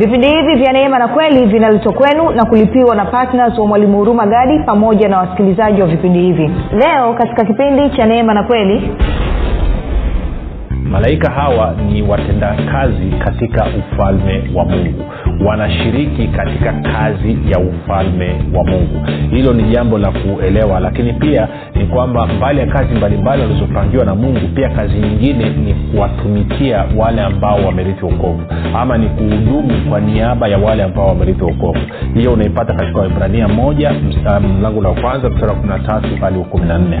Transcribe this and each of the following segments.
vipindi hivi vya neema na kweli vinaletwa kwenu na kulipiwa na ptns wa mwalimu huruma gadi pamoja na wasikilizaji wa vipindi hivi. Leo katika kipindi cha neema na kweli malaika hawa ni watendakazi katika ufalme wa mungu wanashiriki katika kazi ya ufalme wa mungu. Hilo ni jambo la kuelewa lakini pia ni kwamba mbali ya kazi mbalimbali walizopangiwa na mungu pia kazi nyingine ni kuwatumikia wale ambao wamerithi ukovu ama ni kuhudumu kwa niaba ya wale ambao wamerithi ukovu hiyo unaipata katika waibrania moja mlango la kwanza mstari wa kumi tatu hadi wa kumi na nne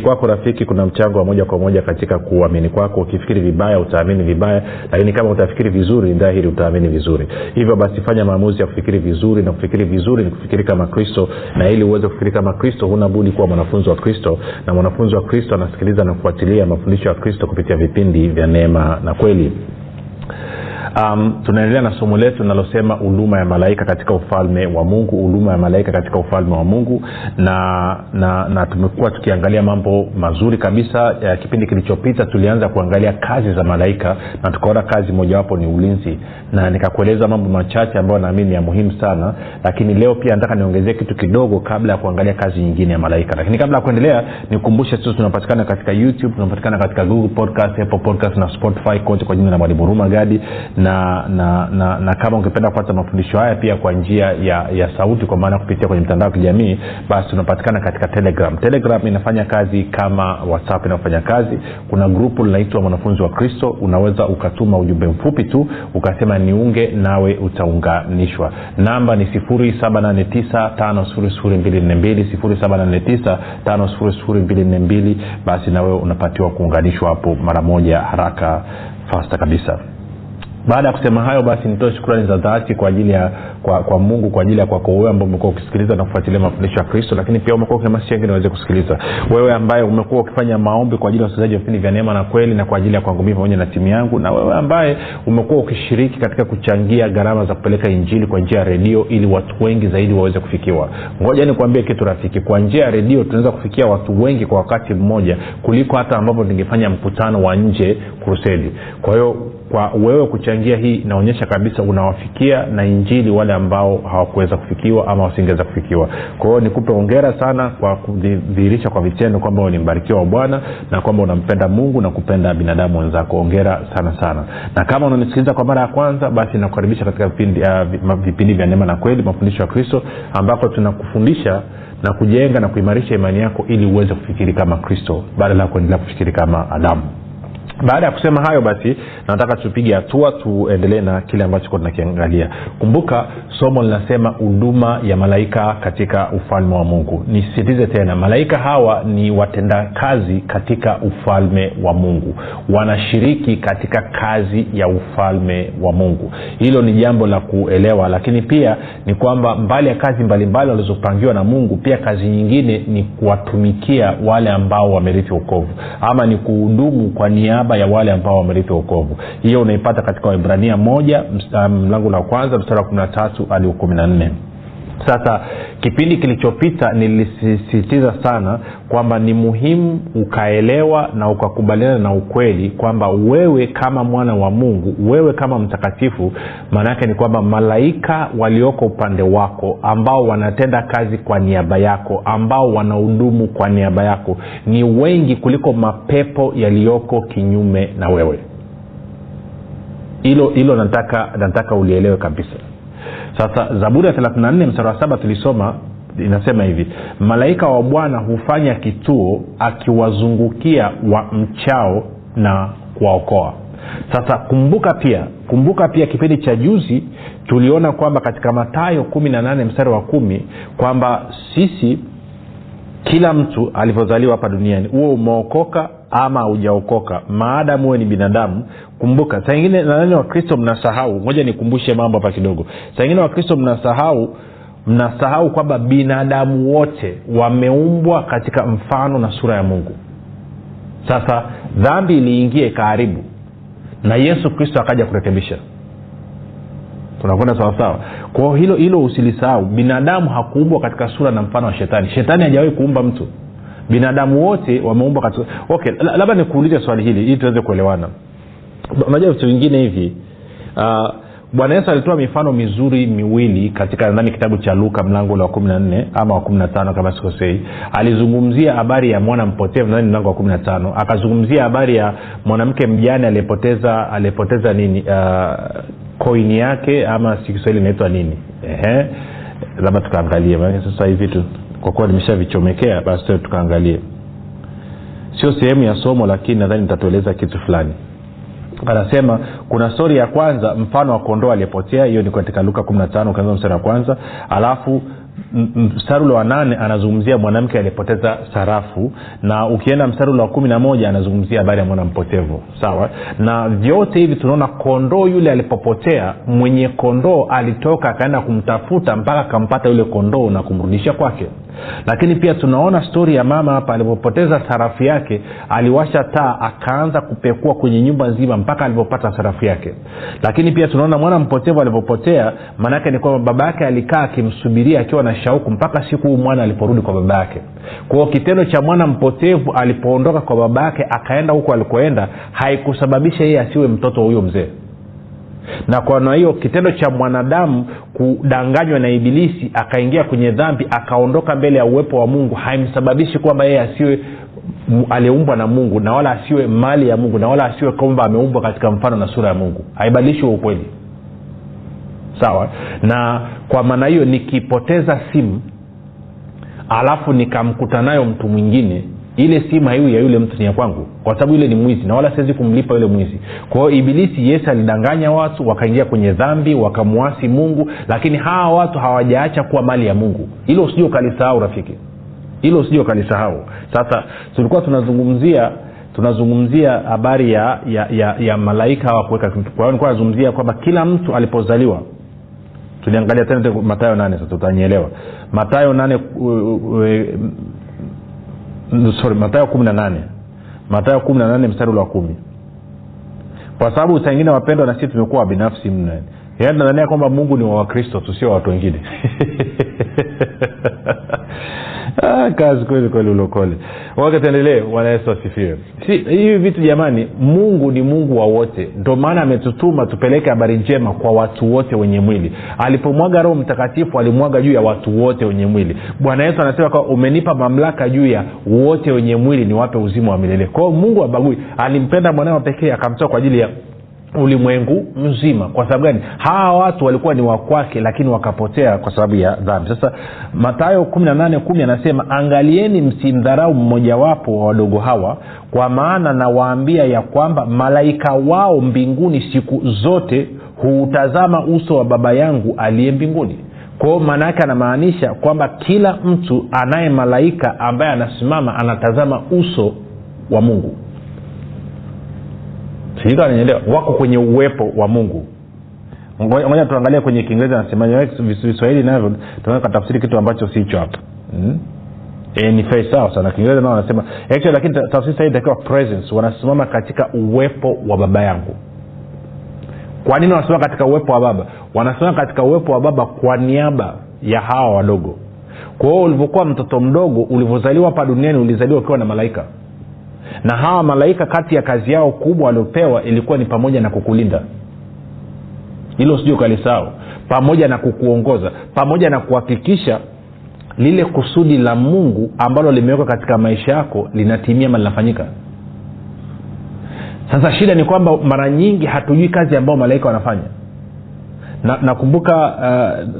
kwako rafiki kuna mchango wa moja kwa moja katika kuamini kwako. Ukifikiri vibaya utaamini vibaya lakini kama utafikiri vizuri dhahiri utaamini vizuri. Hivyo basi fanya maamuzi ya kufikiri vizuri na kufikiri vizuri ni kufikiri kama kristo na ili uweze kufikiri kama kristo huna budi kuwa mwanafunzi wa kristo na mwanafunzi wa kristo anasikiliza na kufuatilia mafundisho ya kristo kupitia vipindi vya neema na kweli um, tunaendelea na somo letu linalosema huduma ya malaika katika ufalme wa mungu huduma ya malaika katika ufalme wa mungu. Na na, na tumekuwa tukiangalia mambo mazuri kabisa. Ya kipindi kilichopita tulianza kuangalia kazi za malaika na tukaona kazi mojawapo ni ulinzi. Na nikakueleza mambo machache ambayo naamini ni ya muhimu sana. Lakini leo pia nataka niongezee kitu kidogo kabla ya kuangalia kazi nyingine ya malaika. Lakini kabla ya kuendelea nikumbushe sisi tunapatikana katika youtube tunapatikana katika google podcast apple podcast na spotify. Kote kwa jina la mwalimu huruma na, na na kama ungependa kupata mafundisho haya pia kwa njia ya ya sauti kwa maana kupitia kwenye mtandao wa kijamii basi tunapatikana katika telegram. Telegram inafanya kazi kama whatsapp inafanya kazi. Kuna grupu linaitwa mwanafunzi wa kristo. Unaweza ukatuma ujumbe mfupi tu ukasema niunge nawe utaunganishwa. Namba ni 789 5242 basi nawewe unapatiwa kuunganishwa hapo mara moja haraka fasta kabisa baada ya kusema hayo basi nitoe shukrani za dhati kwa ajili ya kwa, kwa mungu kwa ajili ya kwako wewe ambao umekuwa ukisikiliza na kufuatilia mafundisho ya kristo lakini pia umekuwa ukihamasisha wengine waweze kusikiliza. Wewe ambaye umekuwa ukifanya maombi kwa ajili ya wasikilizaji wa vipindi vya neema na kweli na kwa ajili ya kwangu mii pamoja na timu yangu na wewe ambaye umekuwa ukishiriki katika kuchangia gharama za kupeleka injili kwa njia ya redio ili watu wengi zaidi waweze kufikiwa. Ngoja nikuambie kitu rafiki kwa njia ya redio tunaweza kufikia watu wengi kwa wakati mmoja kuliko hata ambapo ningefanya mkutano wa nje kurusedi kwa hiyo kwa wewe kuchangia hii inaonyesha kabisa unawafikia na injili wale ambao hawakuweza kufikiwa ama wasingeweza kufikiwa. Kwa hiyo nikupe ongera sana kwa kudhihirisha kwa vitendo kwamba ni mbarikiwa wa bwana na kwamba unampenda mungu na kupenda binadamu wenzako. Ongera sana sana. Na kama unanisikiliza kwa mara ya kwanza basi nakukaribisha katika vipindi, uh, vipindi vya neema na kweli mafundisho ya kristo ambako tunakufundisha na kujenga na kuimarisha imani yako ili uweze kufikiri kama kristo. Badala ya kuendelea kufikiri kama adamu baada ya kusema hayo basi nataka tupige hatua tuendelee na kile ambacho kuwa tunakiangalia. Kumbuka somo linasema huduma ya malaika katika ufalme wa mungu. Nisisitize tena malaika hawa ni watendakazi katika ufalme wa mungu. Wanashiriki katika kazi ya ufalme wa mungu. Hilo ni jambo la kuelewa lakini pia ni kwamba mbali ya kazi mbalimbali walizopangiwa na mungu pia kazi nyingine ni kuwatumikia wale ambao wamerithi ukovu ama ni kuhudumu kwa niaba niaba ya wale ambao wamerithi ukovu hiyo unaipata katika waibrania moja mlango la kwanza mstari wa kumi na tatu hadi kumi na nne sasa kipindi kilichopita nilisisitiza sana kwamba ni muhimu ukaelewa na ukakubaliana na ukweli kwamba wewe kama mwana wa mungu wewe kama mtakatifu maana yake ni kwamba malaika walioko upande wako ambao wanatenda kazi kwa niaba yako ambao wanahudumu kwa niaba yako ni wengi kuliko mapepo yaliyoko kinyume na wewe. Hilo hilo nataka nataka ulielewe kabisa sasa zaburi ya 34 mstari wa saba tulisoma inasema hivi malaika wa bwana hufanya kituo akiwazungukia wa mchao na kuwaokoa. Sasa kumbuka pia kumbuka pia kipindi cha juzi tuliona kwamba katika matayo kumi na nane mstari wa kumi kwamba sisi kila mtu alivyozaliwa hapa duniani huo umeokoka ama haujaokoka maadamu huwe ni binadamu kumbuka saa ingine nadhani wakristo mnasahau. Moja nikumbushe mambo hapa kidogo. Saa ingine wakristo mnasahau mnasahau kwamba binadamu wote wameumbwa katika mfano na sura ya mungu. Sasa dhambi iliingia ikaharibu na yesu kristo akaja kurekebisha. Tunakwenda sawasawa kwao hilo hilo usilisahau. Binadamu hakuumbwa katika sura na mfano wa shetani. Shetani hajawahi kuumba mtu. Binadamu wote wameumbwa katika okay labda nikuulize swali hili ili tuweze kuelewana unajua vitu vingine hivi uh, bwana yesu alitoa mifano mizuri miwili katika ndani kitabu cha luka mlango ule wa kumi na nne ama wa kumi na tano kama sikosei. Alizungumzia habari ya mwana mpotevu ndani mlango wa kumi na tano. Akazungumzia habari ya mwanamke mjane aliyepoteza aliyepoteza nini uh, koini yake ama si kiswahili inaitwa nini? Labda tukaangalie maanake sasa hivi tu kwa kuwa nimeshavichomekea basi tukaangalie. Sio sehemu ya somo lakini nadhani nitatueleza kitu fulani anasema kuna stori ya kwanza mfano wa kondoo aliyepotea. Hiyo ni katika luka 15 ukianza mstari wa kwanza. Alafu mstari wa nane anazungumzia mwanamke aliyepoteza sarafu na ukienda mstari wa kumi na moja anazungumzia habari ya mwana mpotevu sawa? Na vyote hivi tunaona kondoo yule alipopotea mwenye kondoo alitoka akaenda kumtafuta mpaka akampata yule kondoo na kumrudisha kwake lakini pia tunaona stori ya mama hapa alipopoteza sarafu yake aliwasha taa akaanza kupekua kwenye nyumba nzima mpaka alivyopata sarafu yake. Lakini pia tunaona mwana mpotevu alivyopotea maanaake ni kwamba baba yake alikaa akimsubiria akiwa na shauku mpaka siku huu mwana aliporudi kwa baba yake. Kwao kitendo cha mwana mpotevu alipoondoka kwa baba yake akaenda huko alikoenda haikusababisha yeye asiwe mtoto wa huyo mzee na kwa hiyo kitendo cha mwanadamu kudanganywa na ibilisi akaingia kwenye dhambi akaondoka mbele ya uwepo wa mungu haimsababishi kwamba yeye asiwe aliyeumbwa na mungu na wala asiwe mali ya mungu na wala asiwe kwamba ameumbwa katika mfano na sura ya mungu. Haibadilishi huo ukweli. Sawa? Na kwa maana hiyo nikipoteza simu alafu nikamkuta nayo mtu mwingine ile simu haiwi ya yule mtu ni ya kwangu kwa sababu yule ni mwizi na wala siwezi kumlipa yule mwizi. Kwa hiyo ibilisi yesu alidanganya watu wakaingia kwenye dhambi wakamwasi mungu lakini hawa watu hawajaacha kuwa mali ya mungu. Hilo usijua ukalisahau rafiki. Hilo usijua ukalisahau sasa tulikuwa tunazungumzia tunazungumzia habari ya ya, ya, ya malaika hawa kuweka kwa hiyo nazungumzia kwamba kila mtu alipozaliwa tuliangalia tena matayo nane sasa utanyelewa matayo nane sorry matayo kumi na nane. Matayo kumi na nane mstari ule wa kumi. Kwa sababu saa ingine wapendwa na sisi tumekuwa wabinafsi mno. Yaani nadhania kwamba mungu ni wa wakristo tusio watu wengine ah, kazi kweli kweli ulokole. Wake tuendelee bwana yesu asifiwe. Si, hivi vitu jamani mungu ni mungu wa wote. Ndio maana ametutuma tupeleke habari njema kwa watu wote wenye mwili. Alipomwaga roho mtakatifu alimwaga juu ya watu wote wenye mwili. Bwana yesu anasema kwa umenipa mamlaka juu ya wote wenye mwili ni wape uzima wa milele. Kwao mungu abagui alimpenda mwanawe pekee akamtoa kwa ajili ya ulimwengu mzima. Kwa sababu gani? Hawa watu walikuwa ni wakwake lakini wakapotea kwa sababu ya dhambi. Sasa matayo kumi na nane kumi anasema angalieni msimdharau mmojawapo wa wadogo hawa kwa maana nawaambia ya kwamba malaika wao mbinguni siku zote huutazama uso wa baba yangu aliye mbinguni. Kwao maana yake anamaanisha kwamba kila mtu anaye malaika ambaye anasimama anatazama uso wa mungu sijukananyelewa wako kwenye uwepo wa mungu. Ngoja tuangalie kwenye kiingereza nasema viswahili navyo tunaweza kitu ambacho sicho hapa. Hmm? e, ni sana. Kiingereza nao wanasema lakini tafsiri sahii itakiwa presence. Wanasimama katika uwepo wa baba yangu. Kwa nini wanasimama katika uwepo wa baba? Wanasimama katika uwepo wa baba kwa niaba ya hawa wadogo. Kwa hiyo ulivyokuwa mtoto mdogo ulivyozaliwa hapa duniani ulizaliwa ukiwa na malaika na hawa malaika kati ya kazi yao kubwa waliopewa ilikuwa ni pamoja na kukulinda. Hilo sijui ukalisahau. Pamoja na kukuongoza. Pamoja na kuhakikisha lile kusudi la mungu ambalo limewekwa katika maisha yako linatimia ma linafanyika. Sasa shida ni kwamba mara nyingi hatujui kazi ambayo malaika wanafanya nakumbuka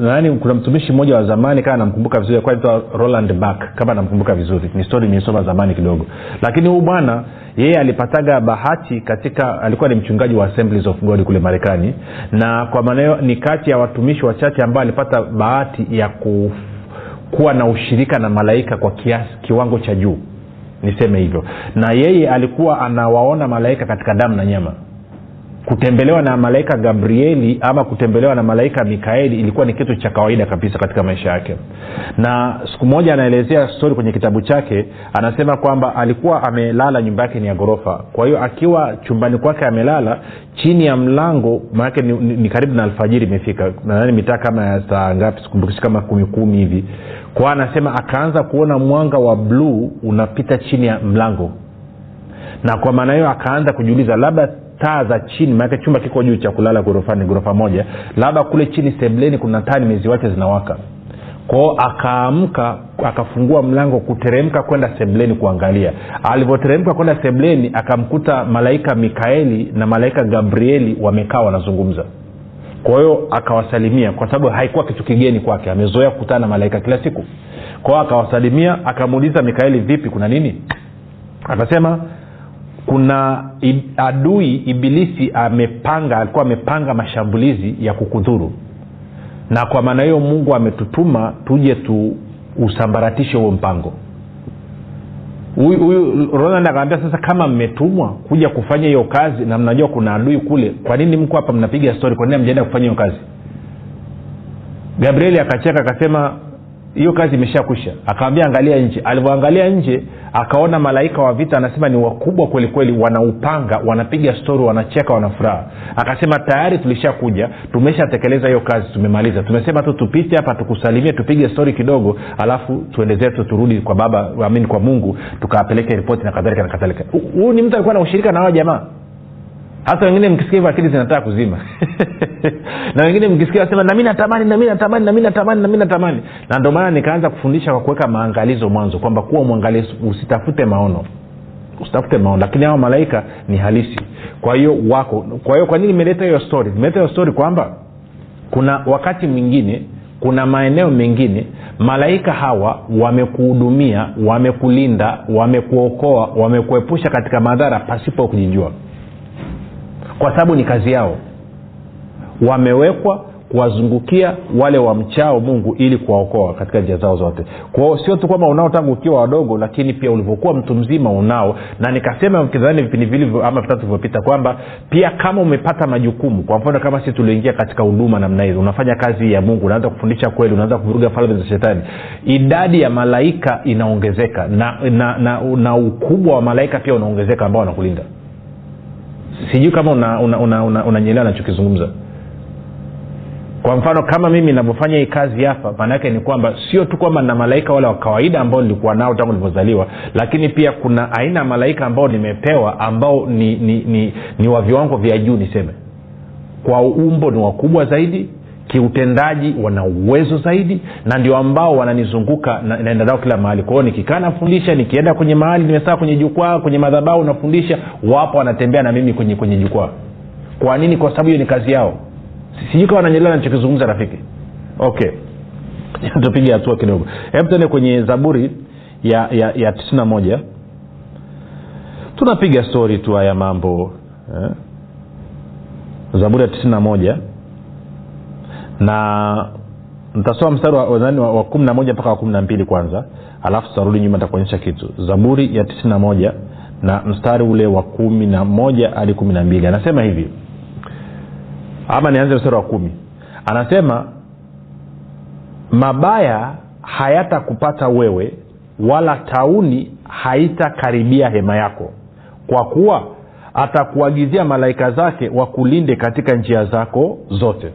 na uh, kuna mtumishi mmoja wa zamani kama namkumbuka vizuri naitwa roland back kama namkumbuka vizuri. Ni stori niisoma zamani kidogo. Lakini huu bwana yeye alipataga bahati katika alikuwa ni mchungaji wa assemblies of god kule marekani na kwa maana ni kati ya watumishi wachache ambao alipata bahati ya ku, kuwa na ushirika na malaika kwa kiasi kiwango cha juu. Niseme hivyo. Na yeye alikuwa anawaona malaika katika damu na nyama kutembelewa na malaika gabrieli ama kutembelewa na malaika mikaeli ilikuwa ni kitu cha kawaida kabisa katika maisha yake. Na siku moja anaelezea stori kwenye kitabu chake anasema kwamba alikuwa amelala nyumba yake ni ya ghorofa. Kwa hiyo akiwa chumbani kwake amelala chini ya mlango maanake ni, ni, ni karibu na alfajiri imefika. Nadhani mitaa kama ya saa ngapi sikumbukishi kama kumi kumi hivi. Kwao anasema akaanza kuona mwanga wa bluu unapita chini ya mlango. Na kwa maana hiyo akaanza kujiuliza labda taa za chini maanake chumba kiko juu cha kulala ghorofani ghorofa moja. Labda kule chini sebleni kuna taa ni mezi wake zinawaka. Kwao akaamka akafungua mlango kuteremka kwenda sebleni kuangalia. Alivyoteremka kwenda sebleni akamkuta malaika mikaeli na malaika gabrieli wamekaa wanazungumza. Kwa hiyo akawasalimia kwa sababu haikuwa kitu kigeni kwake amezoea kukutana na malaika kila siku. Kwao akawasalimia akamuuliza mikaeli vipi kuna nini? Akasema kuna adui ibilisi amepanga alikuwa amepanga mashambulizi ya kukudhuru. Na kwa maana hiyo mungu ametutuma tuje tuusambaratishe huo mpango. Huyu ronald akaambia sasa kama mmetumwa kuja kufanya hiyo kazi na mnajua kuna adui kule kwa nini mko hapa mnapiga stori kwa nini mjaenda kufanya hiyo kazi? Gabrieli akacheka akasema hiyo kazi imeshakwisha. Akawambia angalia nje. Alivyoangalia nje akaona malaika wa vita anasema ni wakubwa kweli kweli wanaupanga wanapiga stori wanacheka wanafuraha akasema tayari tulishakuja tumeshatekeleza hiyo kazi tumemaliza. Tumesema tu tupite hapa tukusalimie tupige stori kidogo alafu tuende zetu turudi kwa baba amini kwa mungu tukapeleke ripoti na kadhalika na kadhalika. Huyu ni mtu alikuwa na ushirika na hawa jamaa hata wengine mkisikia hivyo akili zinataka kuzima. Na wengine mkisikia wasema nami natamani nami natamani nami natamani nami natamani. Na ndio maana nikaanza kufundisha kwa kuweka maangalizo mwanzo kwamba kuwa mwangalizi usitafute maono. Usitafute maono. Lakini hawa malaika ni halisi. Kwa hiyo wako. Kwa hiyo kwa nini nimeleta hiyo story? Nimeleta hiyo story kwamba kuna wakati mwingine kuna maeneo mengine malaika hawa wamekuhudumia wamekulinda wamekuokoa wamekuepusha katika madhara pasipo kujijua kwa sababu ni kazi yao. Wamewekwa kuwazungukia wale wamchao mungu ili kuwaokoa katika njia zao zote. Kwao sio tu kwamba unao tangu ukiwa wadogo lakini pia ulivyokuwa mtu mzima unao. Na nikasema kidhani vipindi vili ama vitatu vilivyopita kwamba pia kama umepata majukumu kwa mfano kama sisi tulioingia katika huduma namna hizo unafanya kazi ya mungu unaanza kufundisha kweli unaanza kuvuruga falme za shetani idadi ya malaika inaongezeka na, na, na, na ukubwa wa malaika pia unaongezeka ambao wanakulinda sijui kama unanyelewa una, una, una, una nachokizungumza kwa mfano kama mimi navyofanya hii kazi hapa maanaake ni kwamba sio tu kwamba na malaika wale wa kawaida ambao nilikuwa nao tangu nilivyozaliwa lakini pia kuna aina ya malaika ambao nimepewa ambao ni, ni, ni, ni wa viwango vya juu niseme. Kwa umbo ni wakubwa zaidi kiutendaji wana uwezo zaidi na ndio ambao wananizunguka na, naenda nao kila mahali. Kwao nikikaa nafundisha nikienda kwenye mahali nimesaa kwenye jukwaa kwenye madhabau nafundisha wapo wanatembea na mimi kwenye kwenye jukwaa. Kwa nini? Kwa sababu hiyo ni kazi yao. Sijui kawa nanyelewa nachokizungumza rafiki. Okay. Tupige hatua kidogo. Hebu tuende kwenye zaburi ya ya, ya tisini na moja. Tunapiga stori tu haya mambo eh? zaburi ya tisini na moja na ntasoma mstari wa, wa, wa, kumi na moja mpaka wa kumi na mbili kwanza alafu tutarudi nyuma takuonyesha kitu. Zaburi ya tisini na moja na mstari ule wa kumi na moja hadi kumi na mbili. Anasema hivi. Ama nianze mstari wa kumi. Anasema mabaya hayatakupata wewe wala tauni haitakaribia hema yako. Kwa kuwa atakuagizia malaika zake wakulinde katika njia zako zote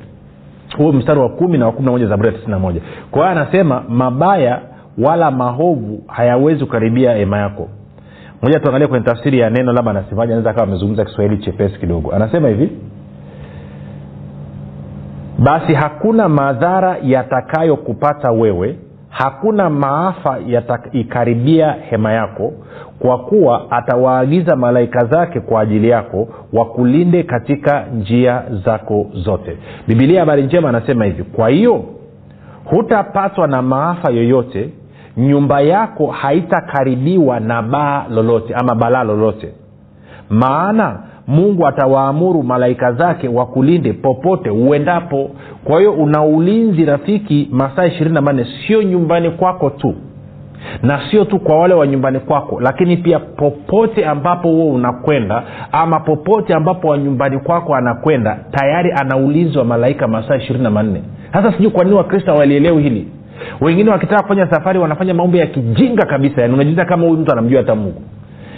huo mstari wa kumi na wa kumi na moja zaburi ya tisini na moja. Kwa hiyo anasema mabaya wala mahovu hayawezi kukaribia hema yako. Moja tuangalie kwenye tafsiri ya neno labda anasemaji anaweza akawa amezungumza kiswahili chepesi kidogo. Anasema hivi basi hakuna madhara yatakayokupata wewe hakuna maafa yataikaribia hema yako kwa kuwa atawaagiza malaika zake kwa ajili yako wakulinde katika njia zako zote. Bibilia habari njema anasema hivi kwa hiyo hutapatwa na maafa yoyote nyumba yako haitakaribiwa na baa lolote ama balaa lolote. Maana mungu atawaamuru malaika zake wakulinde popote uendapo. Kwa hiyo una ulinzi rafiki masaa ishirini na manne sio nyumbani kwako tu na sio tu kwa wale wa nyumbani kwako lakini pia popote ambapo huo unakwenda ama popote ambapo wa nyumbani kwako anakwenda tayari ana ulinzi wa malaika masaa ishirini na manne. Sasa sijui kwa nini wakristo walielewi hili. Wengine wakitaka kufanya safari wanafanya maombo ya kijinga kabisa yani unajiuliza kama huyu mtu anamjua hata mungu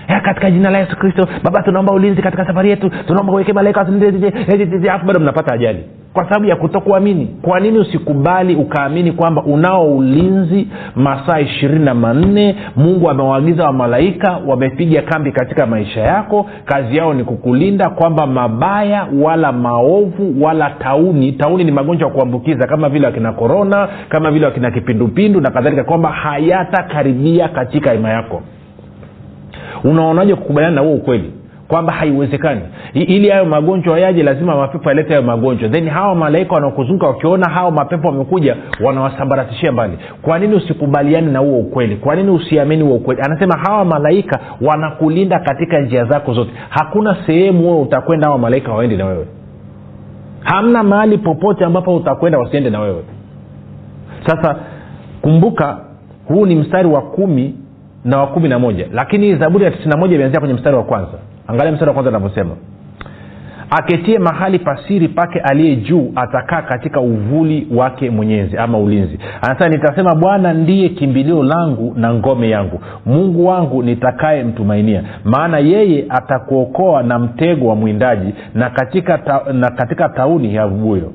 ya katika jina la yesu kristo baba tunaomba ulinzi katika safari yetu. Tunaomba uweke malaika alafu bado mnapata ajali. Kwa sababu ya kutokuamini. Kwa nini usikubali ukaamini kwamba unao ulinzi? Masaa ishirini na manne mungu amewaagiza wa malaika wamepiga kambi katika maisha yako. Kazi yao ni kukulinda kwamba mabaya wala maovu wala tauni tauni ni magonjwa ya kuambukiza kama vile wakina korona kama vile wakina kipindupindu na kadhalika kwamba hayatakaribia katika ima yako unaonaje kukubaliana na huo ukweli? Kwamba haiwezekani. Ili hayo magonjwa yaje lazima mapepo yalete hayo magonjwa. Then hawa malaika wanaokuzunguka wakiona hao mapepo wamekuja wanawasambaratishia mbali. Kwa nini usikubaliani na huo ukweli? Kwa nini usiamini huo ukweli? Anasema hawa malaika wanakulinda katika njia zako zote. Hakuna sehemu wewe utakwenda hawa malaika waendi na wewe. Hamna mahali popote ambapo utakwenda wasiende na wewe. Sasa kumbuka huu ni mstari wa kumi na wa kumi na moja. Lakini zaburi ya tisina moja imeanzia kwenye mstari wa kwanza. Angalia mstari wa kwanza anavyosema. Aketie mahali pasiri pake aliye juu atakaa katika uvuli wake mwenyezi ama ulinzi. Anasema nitasema bwana ndiye kimbilio langu na ngome yangu. Mungu wangu nitakaye mtumainia maana yeye atakuokoa na mtego wa mwindaji na katika, ta, na katika tauni ya vubuyo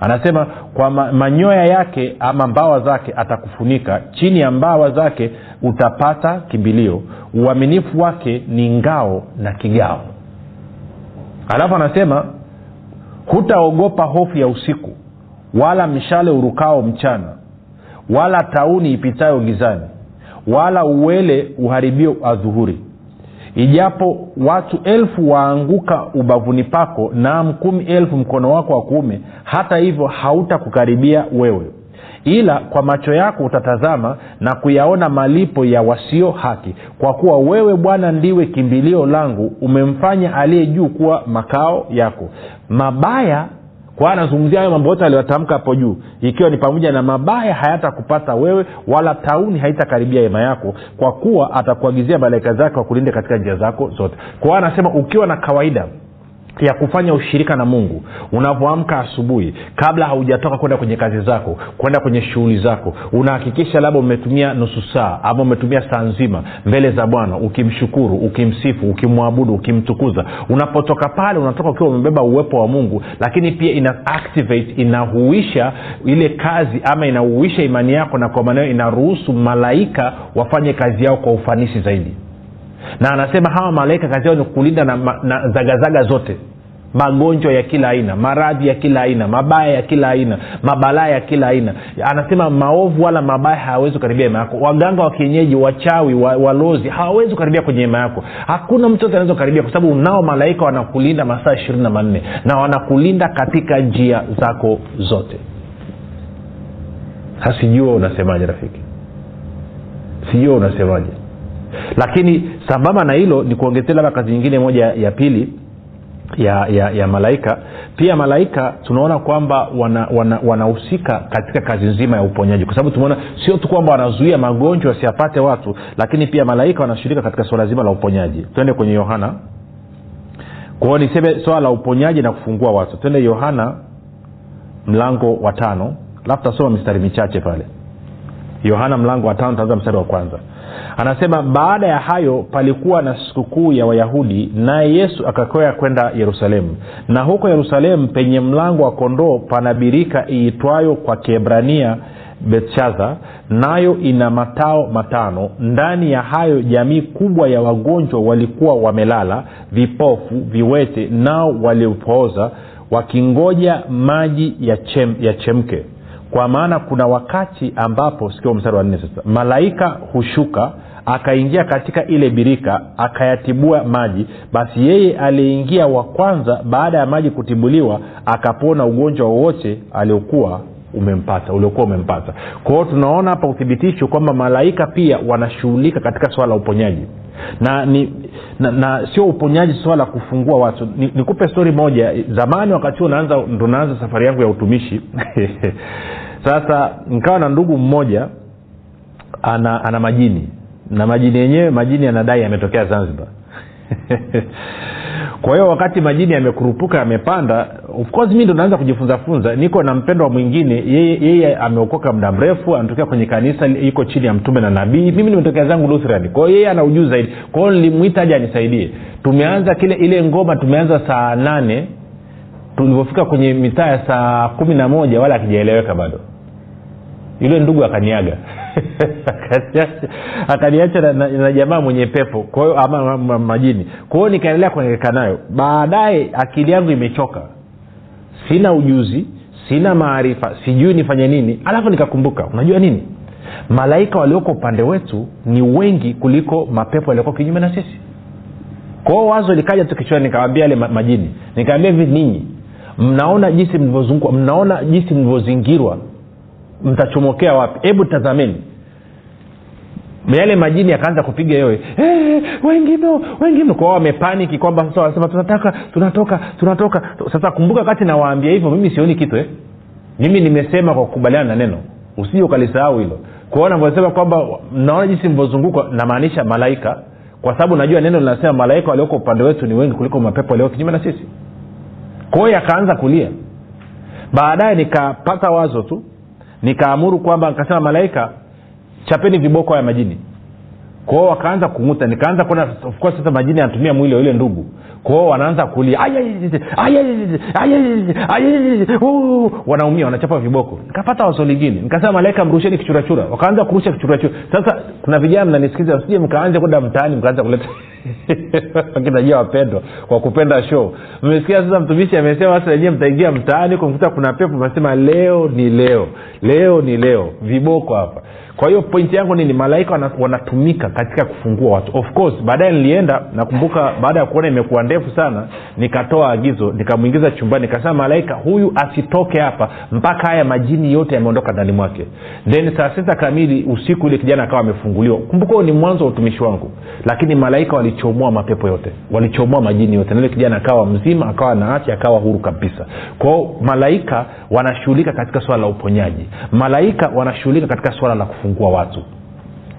anasema kwa manyoya yake ama mbawa zake atakufunika chini ya mbawa zake utapata kimbilio. Uaminifu wake ni ngao na kigao. Alafu anasema hutaogopa hofu ya usiku wala mshale urukao mchana wala tauni ipitayo gizani wala uwele uharibio adhuhuri ijapo watu elfu waanguka ubavuni pako naam kumi elfu mkono wako wa kuume hata hivyo hautakukaribia wewe. Ila kwa macho yako utatazama na kuyaona malipo ya wasio haki kwa kuwa wewe bwana ndiwe kimbilio langu umemfanya aliye juu kuwa makao yako. Mabaya kwa anazungumzia hayo mambo yote aliyotamka hapo juu. Ikiwa ni pamoja na mabaya hayatakupata wewe wala tauni haitakaribia hema yako kwa kuwa atakuagizia malaika zake wakulinde katika njia zako zote. Kwa hiyo anasema ukiwa na kawaida ya kufanya ushirika na mungu unavyoamka asubuhi kabla haujatoka kwenda kwenye kazi zako kwenda kwenye shughuli zako unahakikisha labda umetumia nusu saa ama umetumia saa nzima mbele za bwana ukimshukuru ukimsifu ukimwabudu ukimtukuza. Unapotoka pale unatoka ukiwa umebeba uwepo wa mungu lakini pia ina activate inahuisha ile kazi ama inahuisha imani yako na kwa maneo inaruhusu malaika wafanye kazi yao kwa ufanisi zaidi na anasema hawa malaika kazi yao ni kulinda na, na zagazaga zote. Magonjwa ya kila aina maradhi ya kila aina mabaya ya kila aina mabalaa ya kila aina. Anasema maovu wala mabaya hayawezi kukaribia hema yako. Waganga wa kienyeji wachawi wa, walozi hawawezi kukaribia kwenye hema yako. Hakuna mtu yote anaweza kukaribia kwa sababu unao malaika wanakulinda masaa ishirini na manne na wanakulinda katika njia zako zote. Hasijua unasemaje rafiki. Sijua unasemaje lakini sambamba na hilo ni kuongezea labda kazi nyingine moja ya pili ya, ya, ya malaika. Pia malaika tunaona kwamba wanahusika wana, wana katika kazi nzima ya uponyaji. Kwa sababu tumeona sio tu kwamba wanazuia magonjwa wasiapate watu lakini pia malaika wanashirika katika suala zima la uponyaji. Twende kwenye yohana. Kwao niseme swala la uponyaji na kufungua watu. Twende yohana mlango wa tano. Alafu tasoma mistari michache pale. Yohana mlango wa tano taanza mstari wa kwanza anasema baada ya hayo palikuwa na sikukuu ya wayahudi naye yesu akakwea kwenda yerusalemu. Na huko yerusalemu penye mlango wa kondoo pana birika iitwayo kwa kiebrania betshaza nayo ina matao matano. Ndani ya hayo jamii kubwa ya wagonjwa walikuwa wamelala vipofu viwete nao waliopooza wakingoja maji yachemke ya kwa maana kuna wakati ambapo sikiwa mstari wa nne sasa malaika hushuka akaingia katika ile birika akayatibua maji. Basi yeye aliyeingia wa kwanza baada ya maji kutibuliwa akapona ugonjwa wowote aliokuwa umempata uliokuwa umempata. Kwa tunaona hapa uthibitisho kwamba malaika pia wanashughulika katika swala la uponyaji. Na ni na, na sio uponyaji swala la kufungua watu. Nikupe ni stori moja. Zamani wakati huo ndo naanza safari yangu ya utumishi. Sasa nikawa na ndugu mmoja ana ana majini. Na majini yenyewe majini yanadai yametokea zanzibar. Kwa hiyo wakati majini yamekurupuka yamepanda of course mi ndo naanza kujifunza funza. Niko na mpendwa mwingine. Yeye, ameokoka muda mrefu anatokea kwenye kanisa iko chini ya mtume na nabii. Mimi nimetokea zangu lutheran. Kwao yeye ana ujuu zaidi. Kwao hiyo nilimwita aje anisaidie. Tumeanza kile ile ngoma tumeanza saa nane. Tulivyofika kwenye mitaa ya saa kumi na moja wala akijaeleweka bado. Yule ndugu akaniaga. Akaniacha na, na, na jamaa mwenye pepo. Kwahiyo ama ma, ma, majini. Kwa hiyo nikaendelea kuengeleka nayo. Baadaye akili yangu imechoka sina ujuzi sina maarifa sijui nifanye nini alafu nikakumbuka unajua nini? Malaika walioko upande wetu ni wengi kuliko mapepo yalioko kinyume na sisi. Kwao wazo likaja tu kichwani nikawambia yale majini. Nikawambia hivi ninyi mnaona jinsi mnaona jinsi mlivyozingirwa mtachomokea wapi? Hebu tazameni yale majini yakaanza kupiga yoe hey, wengi mno wengi mno kwao wamepaniki kwamba sasa wanasema tunataka tunatoka tunatoka. Sasa kumbuka wakati nawaambia hivyo mimi sioni kitu eh? mimi nimesema kwa kukubaliana na neno. Usije ukalisahau hilo. Kwao navyosema kwamba naona jinsi mlivyozungukwa namaanisha malaika. Kwa sababu najua neno linasema malaika walioko upande wetu ni wengi kuliko mapepo walioko kinyume na sisi. Kwao yakaanza kulia. Baadaye nikapata wazo tu. Nikaamuru kwamba nikasema malaika chapeni viboko haya majini kwao wakaanza kung'uta nikaanza kuona of course sasa majini anatumia mwili wa yule ndugu kwao wanaanza kulia wanaumia wanachapa viboko nikapata wazo lingine nikasema malaika mrusheni kichurachura wakaanza kurusha kichurachura sasa kuna vijana mnanisikiza msije mkaanze kwenda mtaani mkaanza kuleta kinajia wapendwa kwa kupenda show. Mmesikia sasa mtumishi amesema sasa wenyewe mtaingia mtaani kumkuta kuna pepo nasema leo ni leo leo ni leo viboko hapa. Kwa hiyo pointi yangu nini malaika wanatumika katika kufungua watu. Of course baadaye nilienda nakumbuka baada ya kuona imekuwa ndefu sana nikatoa agizo nikamwingiza chumbani nikasema malaika huyu asitoke hapa mpaka haya majini yote yameondoka ndani mwake. Then saa sita kamili usiku ile kijana akawa amefunguliwa. Kumbuka ni mwanzo wa utumishi wangu lakini malaika walichomoa mapepo yote walichomoa majini yote. Na ile kijana akawa mzima akawa na afya akawa huru kabisa. Kwao malaika wanashughulika katika swala la uponyaji. Malaika wanashughulika katika swala la kufungua watu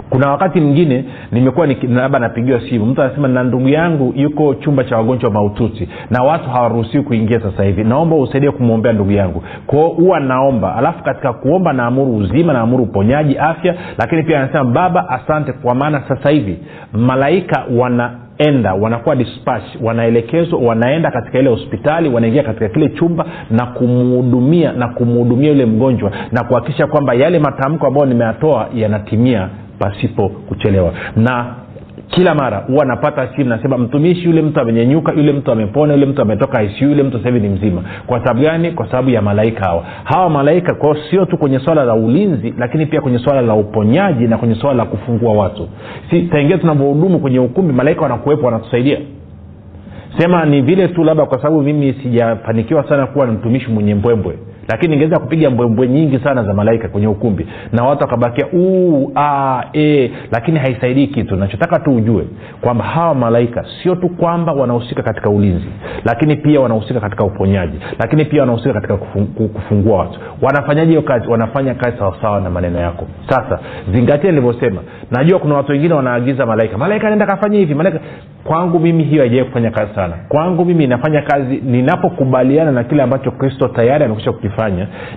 kuna wakati mwingine nimekuwa labda napigiwa simu mtu anasema na ndugu yangu yuko chumba cha wagonjwa mahututi na watu hawaruhusiwi kuingia sasa hivi naomba usaidie kumwombea ndugu yangu. Kwao huwa naomba alafu katika kuomba naamuru uzima naamuru uponyaji afya lakini pia anasema baba asante kwa maana sasa hivi malaika wana enda wanakuwa dispatch wanaelekezwa wanaenda katika ile hospitali wanaingia katika kile chumba na kumuhudumia na kumhudumia yule mgonjwa na kuhakikisha kwamba yale matamko ambayo nimeyatoa yanatimia pasipo kuchelewa. Na kila mara huwa napata simu nasema mtumishi yule mtu amenyenyuka yule mtu amepona yule mtu ametoka icu yule mtu sahivi ni mzima. Kwa sababu gani? Kwa sababu ya malaika hawa. Hawa malaika kwao sio tu kwenye swala la ulinzi lakini pia kwenye swala la uponyaji na kwenye swala la kufungua watu. Si taingia tunavyohudumu kwenye ukumbi malaika wanakuwepo wanatusaidia. Sema ni vile tu labda kwa sababu mimi sijafanikiwa sana kuwa mtumishi mwenye mbwembwe lakini ningeweza kupiga mbwembwe nyingi sana za malaika kwenye ukumbi. Na watu wakabakia e, lakini haisaidii kitu. Nachotaka tu ujue kwamba hawa malaika sio tu kwamba wanahusika katika ulinzi lakini pia wanahusika katika uponyaji lakini pia wanahusika katika kufungua watu. Wanafanyaje hiyo kazi? Wanafanya kazi sawasawa na maneno yako. Sasa zingatia nilivyosema. Najua kuna watu wengine wanaagiza malaika. Malaika anaenda kafanya hivi. Malaika kwangu mimi hiyo haijawai kufanya kazi sana. Kwangu mimi inafanya kazi ninapokubaliana na kile ambacho kristo tayari amekwisha kukifanya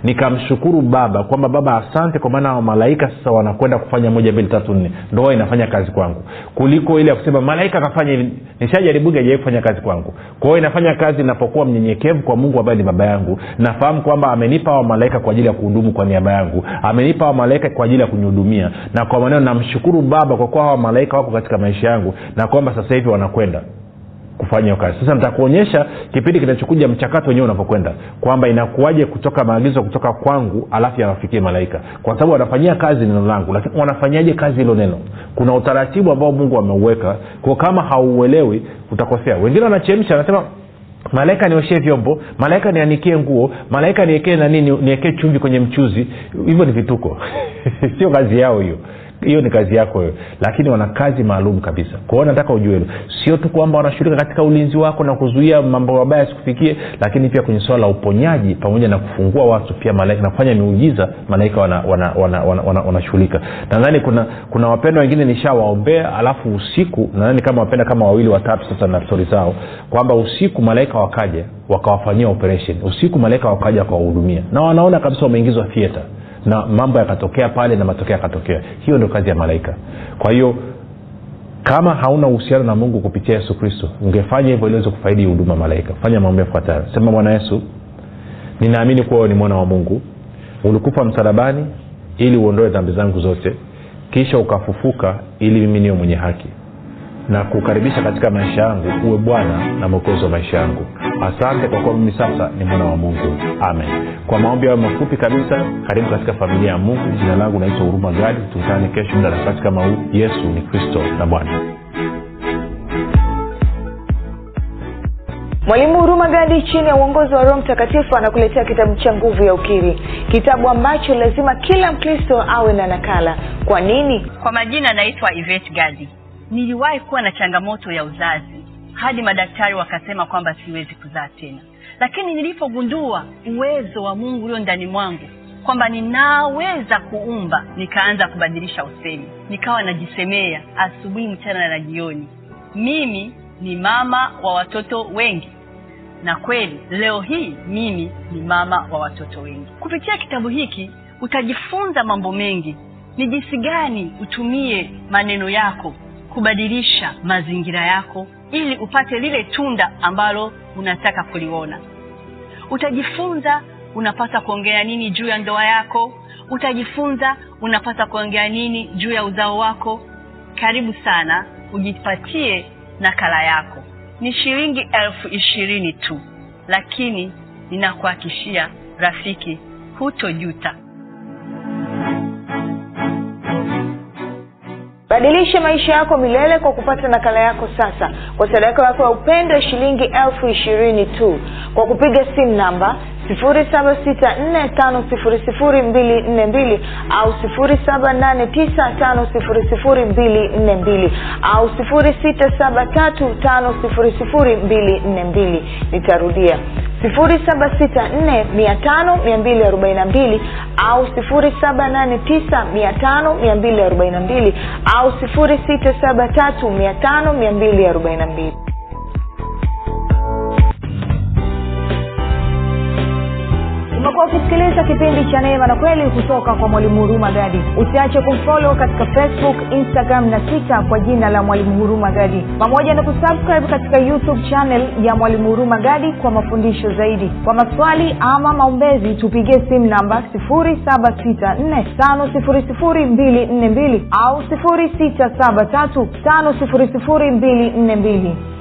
nikamshukuru baba kwamba baba asante kwa maana malaika sasa wanakwenda kufanya moja mbili tatu nne. Ndoa inafanya kazi kwangu. Kuliko ile ya kusema malaika akafanya nishajaribuga haijawai kufanya kazi kwangu. Kwa hiyo inafanya kazi inapokuwa mnyenyekevu kwa mungu ambaye ni baba yangu. Nafahamu kwamba amenipa wa malaika kwa ajili ya kuhudumu kwa niaba yangu. Amenipa wa malaika kwa ajili ya kunihudumia. Na kwa maneno namshukuru baba kwa kuwa hawa malaika wako katika maisha yangu na kwamba sasa hivi wanakwenda kufanya hiyo kazi. Sasa nitakuonyesha kipindi kinachokuja mchakato wenyewe unavyokwenda kwamba inakuwaje kutoka maagizo kutoka kwangu alafu yawafikie malaika. Kwa sababu wanafanyia kazi neno langu lakini wanafanyaje kazi hilo neno? Kuna utaratibu ambao mungu ameuweka. Kama hauuelewi utakosea. Wengine wanachemsha anasema malaika nioshee vyombo malaika nianikie nguo malaika niekee nani niekee chumvi kwenye mchuzi. Hivyo ni vituko. Sio kazi yao hiyo hiyo ni kazi yako wewe lakini wana kazi maalum kabisa. Kwao nataka ujue hilo. Sio tu kwamba wanashughulika katika ulinzi wako na kuzuia mambo mabaya yasikufikie lakini pia kwenye swala la uponyaji pamoja na kufungua watu pia malaika na kufanya miujiza malaika wanashughulika wana, wana, wana, wana, wana nadhani kuna kuna wapenda wengine nishawaombea alafu usiku nadhani kama wapenda kama wawili watatu sasa na stori zao kwamba usiku malaika wakaja wakawafanyia operation. Usiku malaika wakaja wakawahudumia na wanaona kabisa wameingizwa theatre na mambo yakatokea pale na matokeo yakatokea. Hiyo ndio kazi ya malaika. Kwa hiyo kama hauna uhusiano na mungu kupitia yesu kristo ungefanya hivyo iliweze kufaidi huduma malaika. Fanya maombi yafuatayo. Sema bwana yesu ninaamini kuwa ni mwana wa mungu. Ulikufa msalabani ili uondoe dhambi zangu zote kisha ukafufuka ili mimi niwe mwenye haki na kukaribisha katika maisha yangu uwe bwana na mwokozi wa maisha yangu. Asante kwa kuwa mimi sasa ni mwana wa mungu. Amen. Kwa maombi ayo mafupi kabisa karibu katika familia ya mungu. Jina langu naitwa huruma gadi. Tukutane kesho muda nafasi kama huu. Yesu ni kristo na bwana. Mwalimu huruma gadi chini ya uongozi wa roho mtakatifu anakuletea kitabu cha nguvu ya ukiri. Kitabu ambacho lazima kila mkristo awe na nakala. Kwa nini? Kwa majina naitwa ivet gadi niliwahi kuwa na changamoto ya uzazi hadi madaktari wakasema kwamba siwezi kuzaa tena. Lakini nilipogundua uwezo wa mungu ulio ndani mwangu kwamba ninaweza kuumba nikaanza kubadilisha usemi. Nikawa najisemea asubuhi mchana na jioni. Mimi ni mama wa watoto wengi. Na kweli leo hii mimi ni mama wa watoto wengi. Kupitia kitabu hiki utajifunza mambo mengi. Ni jinsi gani utumie maneno yako kubadilisha mazingira yako ili upate lile tunda ambalo unataka kuliona. Utajifunza unapata kuongea nini juu ya ndoa yako. Utajifunza unapata kuongea nini juu ya uzao wako. Karibu sana ujipatie nakala yako. Ni shilingi elfu ishirini tu lakini ninakuhakishia rafiki hutojuta badilisha maisha yako milele kwa kupata nakala yako sasa. Kwa sadaka yako ya upendo shilingi elfu ishirini tu. Kwa kupiga simu namba 7645242 au 7895242 au 6735242 nitarudia 7645242 au 789 au 6735242 umekuwa ukisikiliza kipindi cha neema na kweli kutoka kwa mwalimu huruma gadi. Usiache kumfolo katika facebook instagram na twitter kwa jina la mwalimu huruma gadi. Pamoja na kusubscribe katika youtube channel ya mwalimu huruma gadi kwa mafundisho zaidi. Kwa maswali ama maombezi tupigie simu namba 7645242 au 6735242